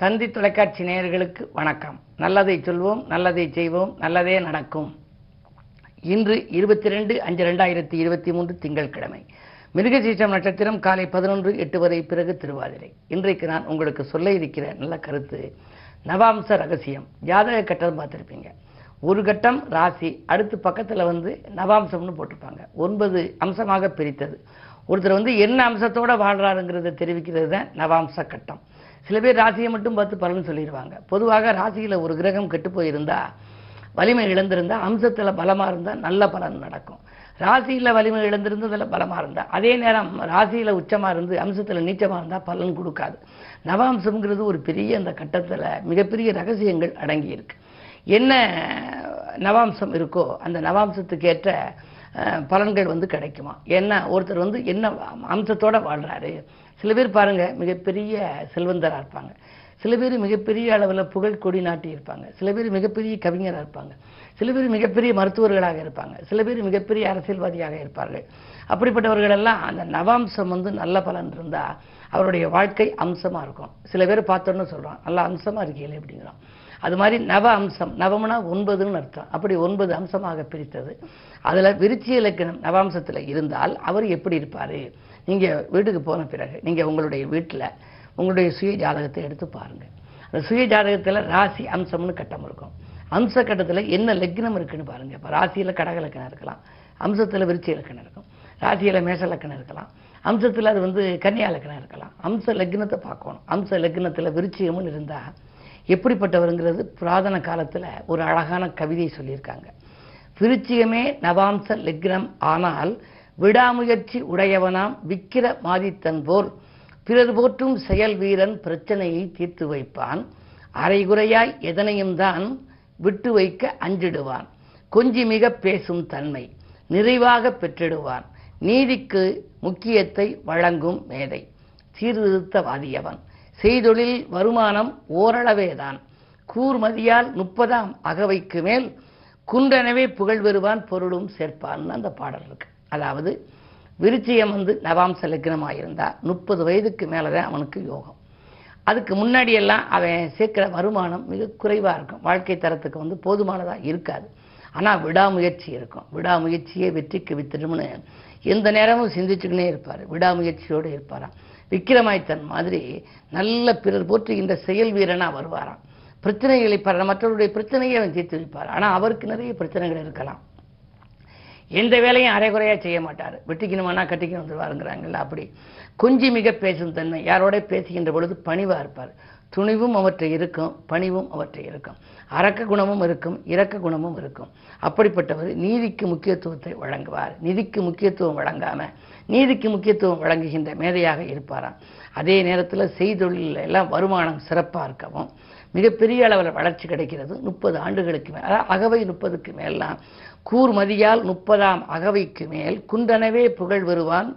தந்தி தொலைக்காட்சி நேயர்களுக்கு வணக்கம். நல்லதை சொல்வோம் நல்லதை செய்வோம் நல்லதே நடக்கும். இன்று இருபத்தி ரெண்டு அஞ்சு ரெண்டாயிரத்தி இருபத்தி மூன்று திங்கட்கிழமை மிருகசீசம் நட்சத்திரம் காலை பதினொன்று எட்டு வரை பிறகு திருவாதிரை. இன்றைக்கு நான் உங்களுக்கு சொல்ல இருக்கிற நல்ல கருத்து நவாம்ச ரகசியம். ஜாதக கட்டம் பார்த்துருப்பீங்க. ஒரு கட்டம் ராசி அடுத்து பக்கத்தில் வந்து நவாம்சம்னு போட்டிருப்பாங்க. ஒன்பது அம்சமாக பிரித்தது. ஒருத்தர் வந்து என்ன அம்சத்தோடு வாழ்கிறாருங்கிறத தெரிவிக்கிறது தான் நவாம்ச கட்டம். சில பேர் ராசியை மட்டும் பார்த்து பலன் சொல்லிடுவாங்க. பொதுவாக ராசியில் ஒரு கிரகம் கெட்டு போயிருந்தா வலிமை இழந்திருந்தா அம்சத்தில் பலமாக இருந்தால் நல்ல பலன் நடக்கும். ராசியில் வலிமை இழந்திருந்ததுல பலமாக இருந்தால் அதே நேரம் ராசியில் உச்சமாக இருந்து அம்சத்தில் நீச்சமாக இருந்தால் பலன் கொடுக்காது. நவாம்சம்ங்கிறது ஒரு பெரிய அந்த கட்டத்தில் மிகப்பெரிய ரகசியங்கள் அடங்கியிருக்கு. என்ன நவாம்சம் இருக்கோ அந்த நவாம்சத்துக்கு ஏற்ற பலன்கள் வந்து கிடைக்குமா? என்ன ஒருத்தர் வந்து என்ன அம்சத்தோடு வாழ்கிறாரு சில பேர் பாருங்கள் மிகப்பெரிய செல்வந்தராக இருப்பாங்க. சில பேர் மிகப்பெரிய அளவில் புகழ் கொடி நாட்டி இருப்பாங்க. சில பேர் மிகப்பெரிய கவிஞராக இருப்பாங்க. சில பேர் மிகப்பெரிய மருத்துவர்களாக இருப்பாங்க. சில பேர் மிகப்பெரிய அரசியல்வாதியாக இருப்பார்கள். அப்படிப்பட்டவர்களெல்லாம் அந்த நவாம்சம் வந்து நல்ல பலன் இருந்தால் அவருடைய வாழ்க்கை அம்சமாக இருக்கும். சில பேர் பார்த்தோன்னு சொல்கிறான் நல்ல அம்சமாக இருக்கீங்களே அப்படிங்கிறோம் அது மாதிரி நவ அம்சம் நவம்னா ஒன்பதுன்னு அர்த்தம். அப்படி ஒன்பது அம்சமாக பிரித்தது. அதில் விருச்சி இலக்கணம் நவாம்சத்தில் இருந்தால் அவர் எப்படி இருப்பார்? நீங்கள் வீட்டுக்கு போன பிறகு நீங்கள் உங்களுடைய வீட்டில் உங்களுடைய சுய ஜாதகத்தை எடுத்து பாருங்கள் அந்த சுய ஜாதகத்தில் ராசி அம்சம்னு கட்டம் இருக்கும். அம்ச கட்டத்தில் என்ன லக்னம் இருக்குன்னு பாருங்கள் இப்போ ராசியில் கடக லக்கணம் இருக்கலாம். அம்சத்தில் விருச்சி இலக்கணம் இருக்கும். ராசியில் மேஷ லக்கணம் இருக்கலாம். அம்சத்தில் அது வந்து கன்னியா லக்கணம் இருக்கலாம். அம்ச லக்னத்தை பார்க்கணும். அம்ச லக்னத்தில் விருச்சிகம்னு இருந்தால் எப்படிப்பட்டவருங்கிறது புராதன காலத்தில் ஒரு அழகான கவிதை சொல்லியிருக்காங்க. விருச்சிகமே நவாம்ச லக்னம் ஆனால் விடாமுயற்சி உடையவனாம் விக்கிர மாதித்தன் போல் பிறர் போற்றும் செயல் வீரன் பிரச்சனையை தீர்த்து வைப்பான். அரைகுறையாய் எதனையும் தான் விட்டு வைக்க அஞ்சிடுவான். கொஞ்சி மிக பேசும் தன்மை நிறைவாக பெற்றிடுவான். நீதிக்கு முக்கியத்தை வழங்கும் மேதை சீர்திருத்தவாதியவன். செய்தொழில் வருமானம் ஓரளவேதான். கூர்மதியால் முப்பதாம் அகவைக்கு மேல் குன்றனவே புகழ் பெறுவான் பொருளும் சேர்ப்பான்னு அந்த பாடல் இருக்கு. அதாவது விருச்சியம் வந்து நவாம்ச லக்னமாக இருந்தால் முப்பது வயதுக்கு மேலே தான் அவனுக்கு யோகம். அதுக்கு முன்னாடியெல்லாம் அவன் சேர்க்கிற வருமானம் மிக குறைவாக இருக்கும். வாழ்க்கை தரத்துக்கு வந்து போதுமானதாக இருக்காது. ஆனால் விடாமுயற்சி இருக்கும். விடாமுயற்சியே வெற்றிக்கு வித்திடும்னு எந்த நேரமும் சிந்திச்சுக்கினே இருப்பார். விடாமுயற்சியோடு இருப்பாராம். விக்கிரமாய்த்தன் மாதிரி நல்ல பிறர் போற்றுகின்ற செயல் வீரனாக வருவாராம். பிரச்சனைகளை பல மற்றவருடைய பிரச்சனையை அவன் தீர்த்து வைப்பார். ஆனால் அவருக்கு நிறைய பிரச்சனைகள் இருக்கலாம். எந்த வேலையும் அரைகுறையாக செய்ய மாட்டார். வெட்டிக்கணுமானா கட்டிக்கணும் வந்துருவாருங்கிறாங்கல்ல அப்படி. கொஞ்சி மிக பேசும் தன்மை. யாரோட பேசுகின்ற பொழுது பணிவா இருப்பார். துணிவும் அவற்றை இருக்கும் பணிவும் அவற்றை இருக்கும். அரக்க குணமும் இருக்கும் இரக்க குணமும் இருக்கும். அப்படிப்பட்டவர் நீதிக்கு முக்கியத்துவத்தை வழங்குவார். நிதிக்கு முக்கியத்துவம் வழங்காம நீதிக்கு முக்கியத்துவம் வழங்குகின்ற மேதையாக இருப்பாராம். அதே நேரத்தில் செய்தொழிலில் எல்லாம் வருமானம் சிறப்பாக இருக்கவும் மிகப்பெரிய அளவில் வளர்ச்சி கிடைக்கிறது. முப்பது ஆண்டுகளுக்கு மேல் அதாவது அகவை முப்பதுக்கு மேல்லாம் கூர்மதியால் முப்பதாம் அகவைக்கு மேல் குண்டனவே புகழ் வருவான்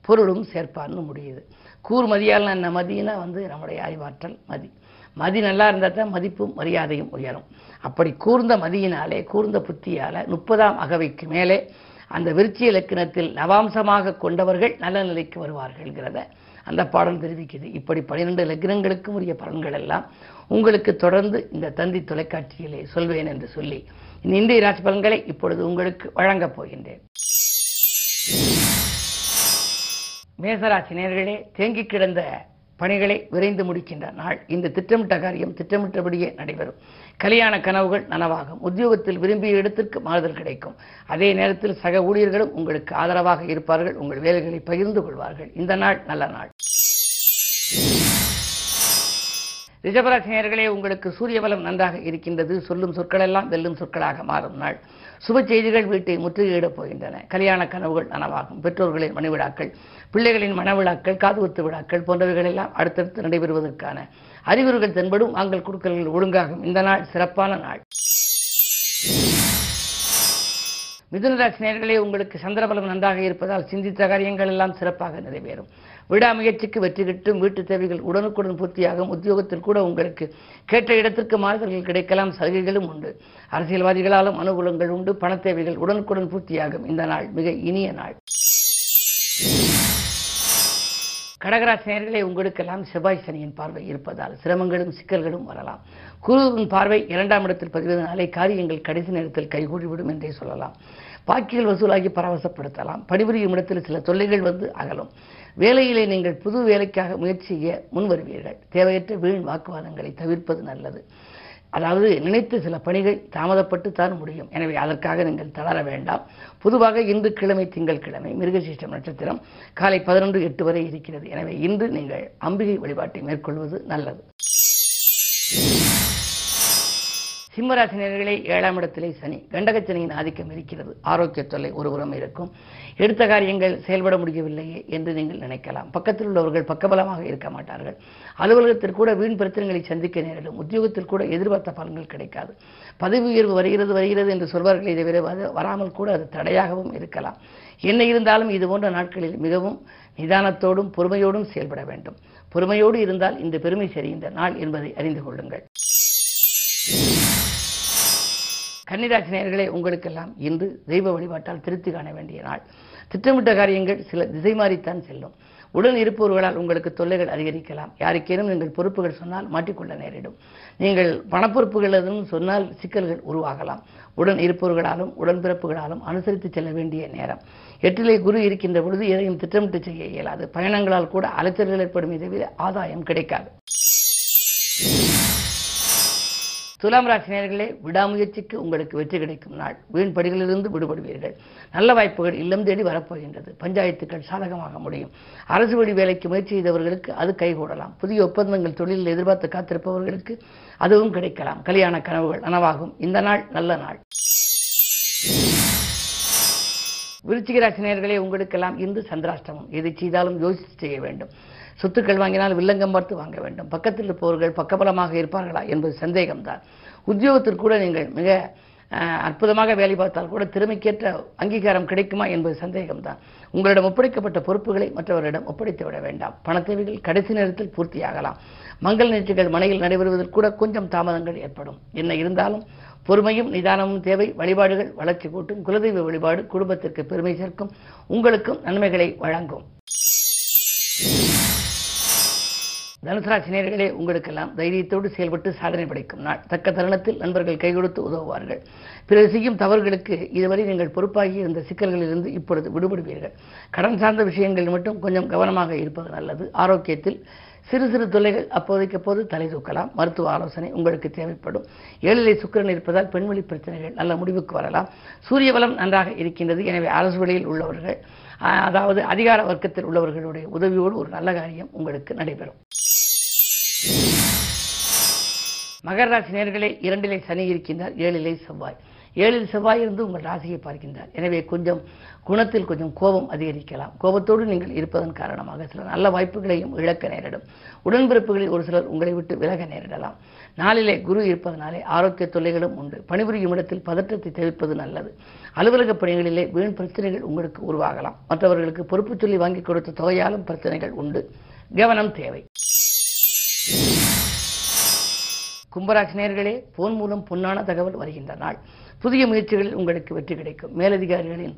பொருளும் சேர்ப்பான்னு முடியுது. கூர்மதியால் என்ன? மதினா வந்து நம்முடைய அறிவாற்றல் மதி. மதி நல்லா இருந்தால் தான் மதிப்பும் மரியாதையும் உயரும். அப்படி கூர்ந்த மதியினாலே கூர்ந்த புத்தியால் முப்பதாம் அகவைக்கு மேலே அந்த விருச்சி இலக்கணத்தில் நவாம்சமாக கொண்டவர்கள் நல்ல நிலைக்கு வருவார்கள்ங்கிறத அந்த பாடல் தெரிவிக்குது. இப்படி பனிரெண்டு லக்னங்களுக்கும் உரிய பலன்கள் எல்லாம் உங்களுக்கு தொடர்ந்து இந்த தந்தி தொலைக்காட்சியிலே சொல்வேன் என்று சொல்லி இந்திய ராசி பலன்களை இப்பொழுது உங்களுக்கு வழங்கப் போகின்றேன். மேசராசி நேர்களே தேங்கி கிடந்த பணிகளை விரைந்து முடிக்கின்ற நாள். இந்த திட்டமிட்ட காரியம் திட்டமிட்டபடியே நடைபெறும். கல்யாண கனவுகள் நனவாகும். உத்தியோகத்தில் விரும்பிய இடத்திற்கு மாறுதல் கிடைக்கும். அதே நேரத்தில் சக ஊழியர்களும் உங்களுக்கு ஆதரவாக இருப்பார்கள். உங்கள் வேலைகளை பகிர்ந்து கொள்வார்கள். இந்த நாள் நல்ல நாள். ரிஷபராசினியர்களே உங்களுக்கு சூரிய பலம் நன்றாக இருக்கின்றது. சொல்லும் சொற்கள் எல்லாம் வெல்லும் சொற்களாக மாறும் நாள். சுப செய்திகள் வீட்டை முற்றுகையிடப் போகின்றன. கல்யாண கனவுகள் நனவாகும். பெற்றோர்களின் மனைவிடாக்கள் பிள்ளைகளின் மனவிழாக்கள் காதுகுத்து விழாக்கள் போன்றவைகள் எல்லாம் அடுத்தடுத்து நடைபெறுவதற்கான அறிகுறிகள் தென்படும். வாங்கல் குடுக்கல்கள் ஒழுங்காகும். இந்த நாள் சிறப்பான நாள். மிதுனராசி நேர்களே உங்களுக்கு சந்திரபலம் நன்றாக இருப்பதால் சிந்தித்த காரியங்கள் எல்லாம் சிறப்பாக நிறைவேறும். விடாமுயற்சிக்கு வெற்றி கிட்டும். வீட்டு தேவைகள் உடனுக்குடன் பூர்த்தியாகும். உத்தியோகத்தில் கூட உங்களுக்கு கேட்ட இடத்திற்கு மாறுதல்கள் கிடைக்கலாம். சலுகைகளும் உண்டு. அரசியல்வாதிகளாலும் அனுகூலங்கள் உண்டு. பண தேவைகள் உடனுக்குடன் பூர்த்தியாகும். இந்த நாள் மிக இனிய நாள். கடகராசி நேயர்களே உங்களுக்கெல்லாம் செவ்வாய் சனியின் பார்வை இருப்பதால் சிரமங்களும் சிக்கல்களும் வரலாம். குருவின் பார்வை இரண்டாம் இடத்தில் பதிவதனாலே காரியங்கள் கடைசி நேரத்தில் கைகூடிவிடும் என்றே சொல்லலாம். பாக்கிகள் வசூலாகி பரவசப்படுத்தலாம். பணிபுரியும் இடத்தில் சில தொல்லைகள் வந்து அகலும். வேலையிலே நீங்கள் புது வேலைக்காக முயற்சி செய்ய முன்வருவீர்கள். தேவையற்ற வீண் வாக்குவாதங்களை தவிர்ப்பது நல்லது. அதாவது நினைத்த சில பணிகள் தாமதப்பட்டு தான் முடியும். எனவே அதற்காக நீங்கள் தளர வேண்டாம். பொதுவாக இன்று கிழமை திங்கட்கிழமை மிருகசீஷ்டம் நட்சத்திரம் காலை பதினொன்று எட்டு வரை இருக்கிறது. எனவே இன்று நீங்கள் அம்பிகை வழிபாட்டை மேற்கொள்வது நல்லது. சிம்மராசினியர்களே ஏழாம் இடத்திலே சனி. கண்டகச்சனியின் ஆதிக்கம் இருக்கிறது. ஆரோக்கிய தொல்லை ஒருபுறம் இருக்கும். எடுத்த காரியங்கள் செயல்பட முடியவில்லையே என்று நீங்கள் நினைக்கலாம். பக்கத்தில் உள்ளவர்கள் பக்கபலமாக இருக்க மாட்டார்கள். அலுவலகத்தில் கூட வீண் பிரச்சனைகளை சந்திக்க நேரிடும். உத்தியோகத்தில் கூட எதிர்பார்த்த பலன்கள் கிடைக்காது. பதவி உயர்வு வருகிறது வருகிறது என்று சொல்வார்கள் இதை விட வராமல் கூட அது தடையாகவும் இருக்கலாம். என்ன இருந்தாலும் இது போன்ற நாட்களில் மிகவும் நிதானத்தோடும் பொறுமையோடும் செயல்பட வேண்டும். பொறுமையோடு இருந்தால் இந்த பெருமை சரி இந்த நாள் என்பதை அறிந்து கொள்ளுங்கள். கன்னிராசி நேயர்களே உங்களுக்கெல்லாம் இன்று தெய்வ வழிபாட்டால் திருப்தி காண வேண்டிய நாள். திட்டமிட்ட காரியங்கள் சில திசை மாறித்தான் செல்லும். உடன் இருப்பவர்களால் உங்களுக்கு தொல்லைகள் அதிகரிக்கலாம். யாருக்கேனும் நீங்கள் பொறுப்புகள் சொன்னால் மாட்டிக்கொள்ள நேரிடும். நீங்கள் பணப்பொறுப்புகள் எதுவும் சொன்னால் சிக்கல்கள் உருவாகலாம். உடன் இருப்பவர்களாலும் உடன்பிறப்புகளாலும் அனுசரித்து செல்ல வேண்டிய நேரம். எட்டிலே குரு இருக்கின்ற பொழுது எதையும் திட்டமிட்டு செய்ய இயலாது. பயணங்களால் கூட அலைச்சல்கள் ஏற்படும் தவிர ஆதாயம் கிடைக்காது. துலாம் ராசி நேயர்களே விடாமுயற்சிக்கு உங்களுக்கு வெற்றி கிடைக்கும் நாள். வீண் படிகளிலிருந்து விடுபடுவீர்கள். நல்ல வாய்ப்புகள் இல்லம் தேடி வரப்போகின்றது. பஞ்சாயத்துக்கள் சாதகமாக முடியும். அரசு வழி வேலைக்கு முயற்சி செய்தவர்களுக்கு அது கைகூடலாம். புதிய ஒப்பந்தங்கள் தொழிலில் எதிர்பார்த்து காத்திருப்பவர்களுக்கு அதுவும் கிடைக்கலாம். கல்யாண கனவுகள் நனவாகும். இந்த நாள் நல்ல நாள். விருச்சிக ராசி உங்களுக்கெல்லாம் இன்று சந்திராஷ்டமம். எதை செய்தாலும் யோசித்து செய்ய வேண்டும். சொத்துக்கள் வாங்கினால் வில்லங்கம் பார்த்து வாங்க வேண்டும். பக்கத்தில் இருப்பவர்கள் பக்கபலமாக இருப்பார்களா என்பது சந்தேகம்தான். உத்தியோகத்திற்கு கூட நீங்கள் மிக அற்புதமாக வேலை பார்த்தால் கூட திறமைக்கேற்ற அங்கீகாரம் கிடைக்குமா என்பது சந்தேகம்தான். உங்களிடம் ஒப்படைக்கப்பட்ட பொறுப்புகளை மற்றவரிடம் ஒப்படைத்து விட வேண்டாம். பணத்தேவைகள் கடைசி நேரத்தில் பூர்த்தியாகலாம் மங்கள் நிகழ்ச்சிகள் மனையில் நடைபெறுவதில் கூட கொஞ்சம் தாமதங்கள் ஏற்படும். என்ன இருந்தாலும் பொறுமையும் நிதானமும் தேவை. வழிபாடுகள் வளர்ச்சி கூட்டும். குலதெய்வ வழிபாடு குடும்பத்திற்கு பெருமை சேர்க்கும். உங்களுக்கும் நன்மைகளை வழங்கும். தனுசராசி உங்களுக்கெல்லாம் தைரியத்தோடு செயல்பட்டு சாதனை படைக்கும் நாள். தக்க தருணத்தில் நண்பர்கள் கை கொடுத்து உதவுவார்கள். பிறர் செய்யும் தவறுகளுக்கு இதுவரை நீங்கள் பொறுப்பாகி இருந்த சிக்கல்களிலிருந்து இப்பொழுது விடுபடுவீர்கள். கடன் சார்ந்த விஷயங்களில் மட்டும் கொஞ்சம் கவனமாக இருப்பது நல்லது. ஆரோக்கியத்தில் சிறு சிறு தொல்லைகள் அப்போதைக்கு அப்போது தலை தூக்கலாம். மருத்துவ ஆலோசனை உங்களுக்கு தேவைப்படும். ஏழிலை சுக்கிரன் இருப்பதால் பெண்வெளி பிரச்சனைகள் நல்ல முடிவுக்கு வரலாம். சூரிய பலம் நன்றாக இருக்கின்றது. எனவே அரசு வழியில் உள்ளவர்கள் அதாவது அதிகார வர்க்கத்தில் உள்ளவர்களுடைய உதவியோடு ஒரு நல்ல காரியம் உங்களுக்கு நடைபெறும். மகர ராசி நேர்களே இரண்டிலே சனி இருக்கின்றார் ஏழிலே செவ்வாய். ஏழில் செவ்வாய் இருந்து உங்கள் ராசியை பார்க்கின்றார். எனவே கொஞ்சம் குணத்தில் கொஞ்சம் கோபம் அதிகரிக்கலாம். கோபத்தோடு நீங்கள் இருப்பதன் காரணமாக சில நல்ல வாய்ப்புகளையும் இழக்க நேரிடும். உடன்பிறப்புகளில் ஒரு சிலர் உங்களை விட்டு விலக நேரிடலாம். நாளிலே குரு இருப்பதனாலே ஆரோக்கிய தொல்லைகளும் உண்டு. பணிபுரியும் இடத்தில் பதற்றத்தை தவிர்ப்பது நல்லது. அலுவலக பணிகளிலே வீண் பிரச்சனைகள் உங்களுக்கு உருவாகலாம். மற்றவர்களுக்கு பொறுப்பு சொல்லி வாங்கி கொடுத்த தொகையாலும் பிரச்சனைகள் உண்டு. கவனம் தேவை. கும்பராசி நேர்களே போன் மூலம் பொன்னான தகவல் வருகின்ற நாள். புதிய முயற்சிகளில் உங்களுக்கு வெற்றி கிடைக்கும். மேலதிகாரிகளின்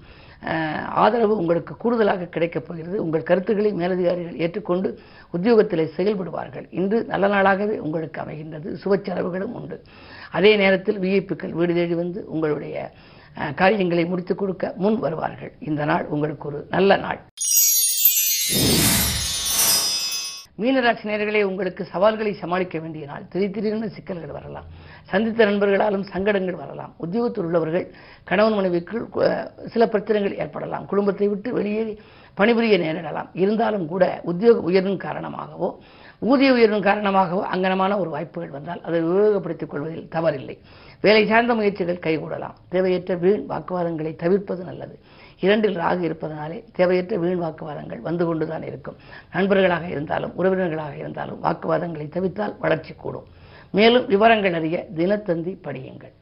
ஆதரவு உங்களுக்கு கூடுதலாக கிடைக்கப் போகிறது. உங்கள் கருத்துக்களை மேலதிகாரிகள் ஏற்றுக்கொண்டு உத்தியோகத்தில் செயல்படுவார்கள். இன்று நல்ல நாளாகவே உங்களுக்கு அமைகின்றது. சுப உண்டு. அதே நேரத்தில் விஐபிக்கள் வீடு தேடி வந்து உங்களுடைய காரியங்களை முடித்துக் கொடுக்க முன் வருவார்கள். இந்த நாள் உங்களுக்கு ஒரு நல்ல நாள். மீனராசி நேர்களே உங்களுக்கு சவால்களை சமாளிக்க வேண்டிய நாள். திடீர் சிக்கல்கள் வரலாம். சந்தித்த நண்பர்களாலும் சங்கடங்கள் வரலாம். உத்தியோகத்தில் உள்ளவர்கள் கணவன் மனைவிக்குள் சில பிரச்சனைகள் ஏற்படலாம். குடும்பத்தை விட்டு வெளியேறி பணிபுரிய நேரிடலாம். இருந்தாலும் கூட உத்தியோக உயர்வின் காரணமாகவோ ஊதிய உயர்வின் காரணமாகவோ அங்கனமான ஒரு வாய்ப்புகள் வந்தால் அதை உபயோகப்படுத்திக் கொள்வதில் தவறில்லை. வேலை சார்ந்த முயற்சிகள் கைகூடலாம். தேவையற்ற வீண் வாக்குவாதங்களை தவிர்ப்பது நல்லது. இரண்டில் ராகு இருப்பதனாலே தேவையற்ற வீண் வாக்குவாதங்கள் வந்து கொண்டுதான் இருக்கும். நண்பர்களாக இருந்தாலும் உறவினர்களாக இருந்தாலும் வாக்குவாதங்களை தவித்தால் வளர்ச்சி கூடும். மேலும் விவரங்கள் அறிய தினத்தந்தி படியுங்கள்.